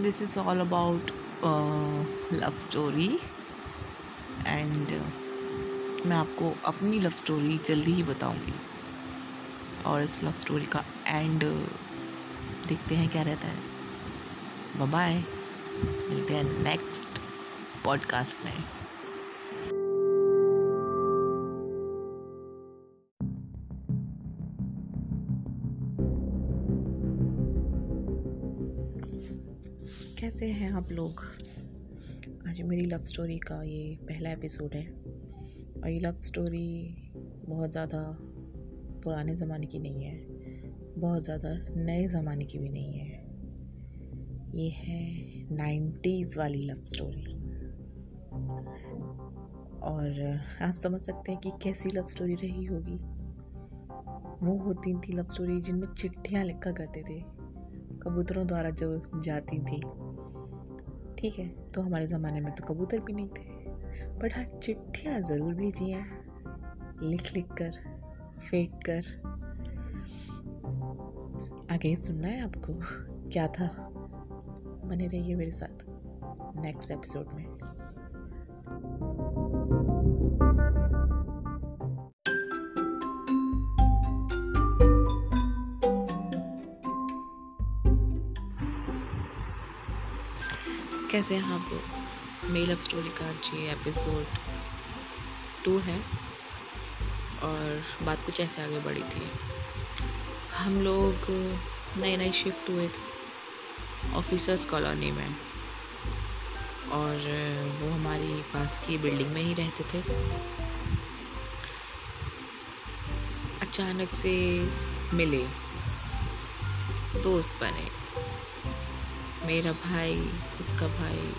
this is all about uh, love story. And मैं आपको अपनी लव स्टोरी जल्दी ही बताऊँगी। और इस लव स्टोरी का एंड देखते हैं क्या रहता है। बाय मिलते हैं नेक्स्ट पॉडकास्ट में। कैसे हैं आप लोग? आज मेरी लव स्टोरी का ये पहला एपिसोड है। और ये लव स्टोरी बहुत ज़्यादा पुराने ज़माने की नहीं है। बहुत ज़्यादा नए ज़माने की भी नहीं है। ये है नाइन्टीज़ वाली लव स्टोरी और आप समझ सकते हैं कि कैसी लव स्टोरी रही होगी। वो होती थी लव स्टोरी जिनमें चिट्ठियाँ लिखा करते थे। कबूतरों द्वारा जो जाती थी। ठीक है तो हमारे ज़माने में तो कबूतर भी नहीं थे। बट हाँ चिट्ठियाँ ज़रूर भेजी हैं लिख लिख कर, फेंक कर। आगे सुनना है आपको क्या था? बने रहिए मेरे साथ। नेक्स्ट एपिसोड में। कैसे हैं आप लोग? मेरी लव स्टोरी का ये एपिसोड टू है और बात कुछ ऐसे आगे बढ़ी थी। हम लोग नए नए शिफ्ट हुए थे ऑफिसर्स कॉलोनी में और वो हमारी पास की बिल्डिंग में ही रहते थे। अचानक से मिले, दोस्त बने। मेरा भाई, उसका भाई।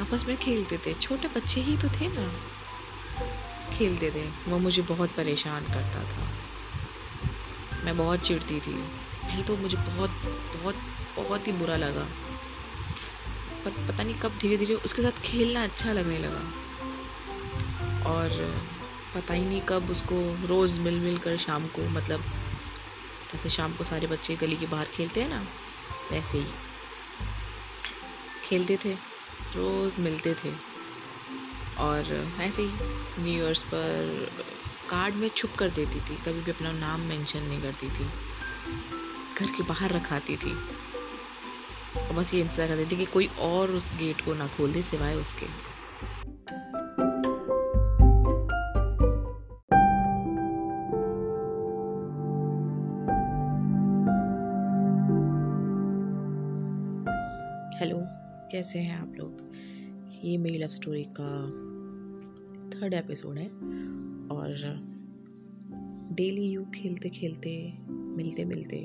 आपस में खेलते थे। छोटे बच्चे ही तो थे ना। खेलते थे। वो मुझे बहुत परेशान करता था। मैं बहुत चिढ़ती थी। पहले तो मुझे बहुत बहुत बहुत ही बुरा लगा। पर पता नहीं कब धीरे धीरे उसके साथ खेलना अच्छा लगने लगा। और पता ही नहीं कब उसको रोज़ मिल मिल कर शाम को मतलब जैसे शाम को सारे बच्चे गली के बाहर खेलते हैं ना वैसे ही। खेलते थे, रोज़ मिलते थे। और ऐसे ही न्यू ईयर्स पर कार्ड में छुप कर देती थी, कभी भी अपना नाम मेंशन नहीं करती थी। घर के बाहर रखाती थी। और बस ये इंतज़ार करती थी कि कोई और उस गेट को ना खोल दे सिवाय उसके। हेलो, कैसे हैं आप लोग? ये मेरी लव स्टोरी का थर्ड एपिसोड है और डेली यू खेलते खेलते, मिलते मिलते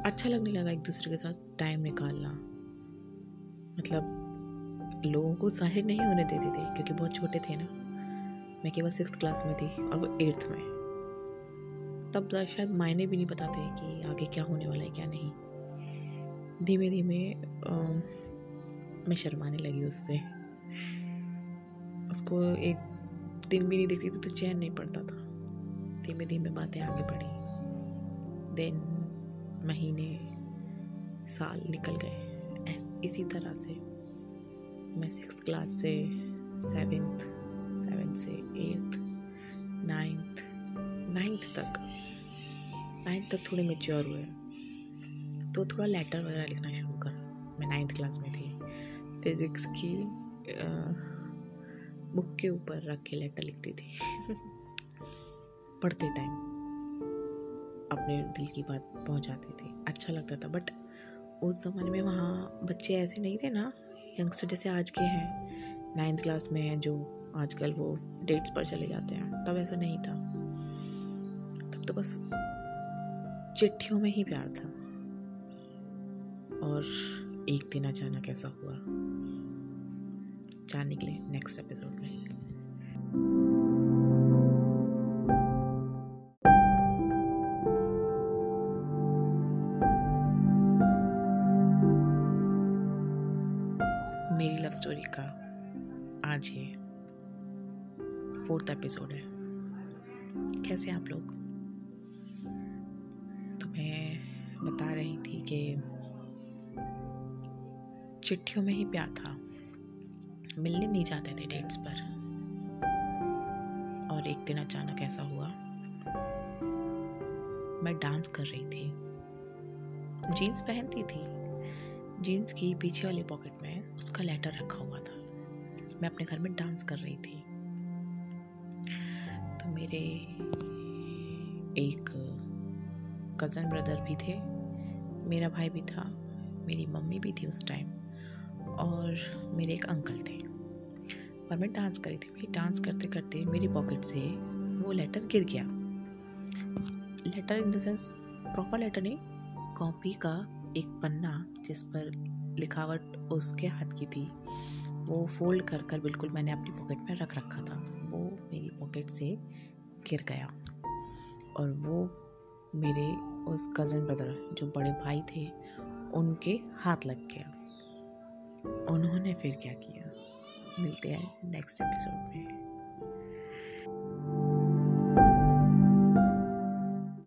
अच्छा लगने लगा एक दूसरे के साथ टाइम निकालना। मतलब लोगों को ज़ाहिर नहीं होने देते थे, क्योंकि बहुत छोटे थे ना। मैं केवल सिक्स क्लास में थी और वो एट्थ में। तब शायद मायने भी नहीं बताते कि आगे क्या होने वाला है, क्या नहीं। धीमे धीमे मैं शर्माने लगी उससे। उसको एक दिन भी नहीं दिखती थी तो चैन नहीं पड़ता था। धीमे धीमे बातें आगे बढ़ी। दिन, महीने, साल निकल गए। इसी तरह से मैं सिक्स क्लास से सेवेंथ सेवेंथ से एट्थ नाइन्थ नाइन्थ तक नाइन्थ तक थोड़े मेच्योर हुए। तो थोड़ा लेटर वगैरह लिखना शुरू करा। मैं नाइन्थ क्लास में थी। फिज़िक्स की आ, बुक के ऊपर रख के लेटर लिखती थी। पढ़ते टाइम अपने दिल की बात पहुंचाती थी। अच्छा लगता था बट उस ज़माने में वहाँ बच्चे ऐसे नहीं थे ना यंगस्टर जैसे आज के हैं। नाइन्थ क्लास में हैं जो आजकल वो डेट्स पर चले जाते हैं तब ऐसा नहीं था। तब तो बस चिट्ठियों में ही प्यार था। और एक दिन अचानक ऐसा हुआ। जान निकले नेक्स्ट एपिसोड में। मेरी लव स्टोरी का आज ये फोर्थ एपिसोड है। कैसे आप लोग? तो मैं बता रही थी कि चिट्ठियों में ही प्यार था। मिलने नहीं जाते थे डेट्स पर। और एक दिन अचानक ऐसा हुआ। मैं डांस कर रही थी। जीन्स पहनती थी। जीन्स की पीछे वाले पॉकेट में उसका लेटर रखा हुआ था। मैं अपने घर में डांस कर रही थी। तो मेरे एक कज़न ब्रदर भी थे। मेरा भाई भी था। मेरी मम्मी भी थी उस टाइम और मेरे एक अंकल थे। और मैं डांस करी थी, मेरी डांस करते करते मेरी पॉकेट से वो लेटर गिर गया। Letter in the sense, proper letter नहीं, कॉपी का एक पन्ना जिस पर लिखावट उसके हाथ की थी, वो फोल्ड कर कर बिल्कुल मैंने अपनी पॉकेट में रख रखा था। वो मेरी पॉकेट से गिर गया। और वो मेरे उस कज़न ब्रदर जो बड़े भाई थे, उनके हाथ लग गया। उन्होंने फिर क्या किया? मिलते हैं नेक्स्ट एपिसोड में।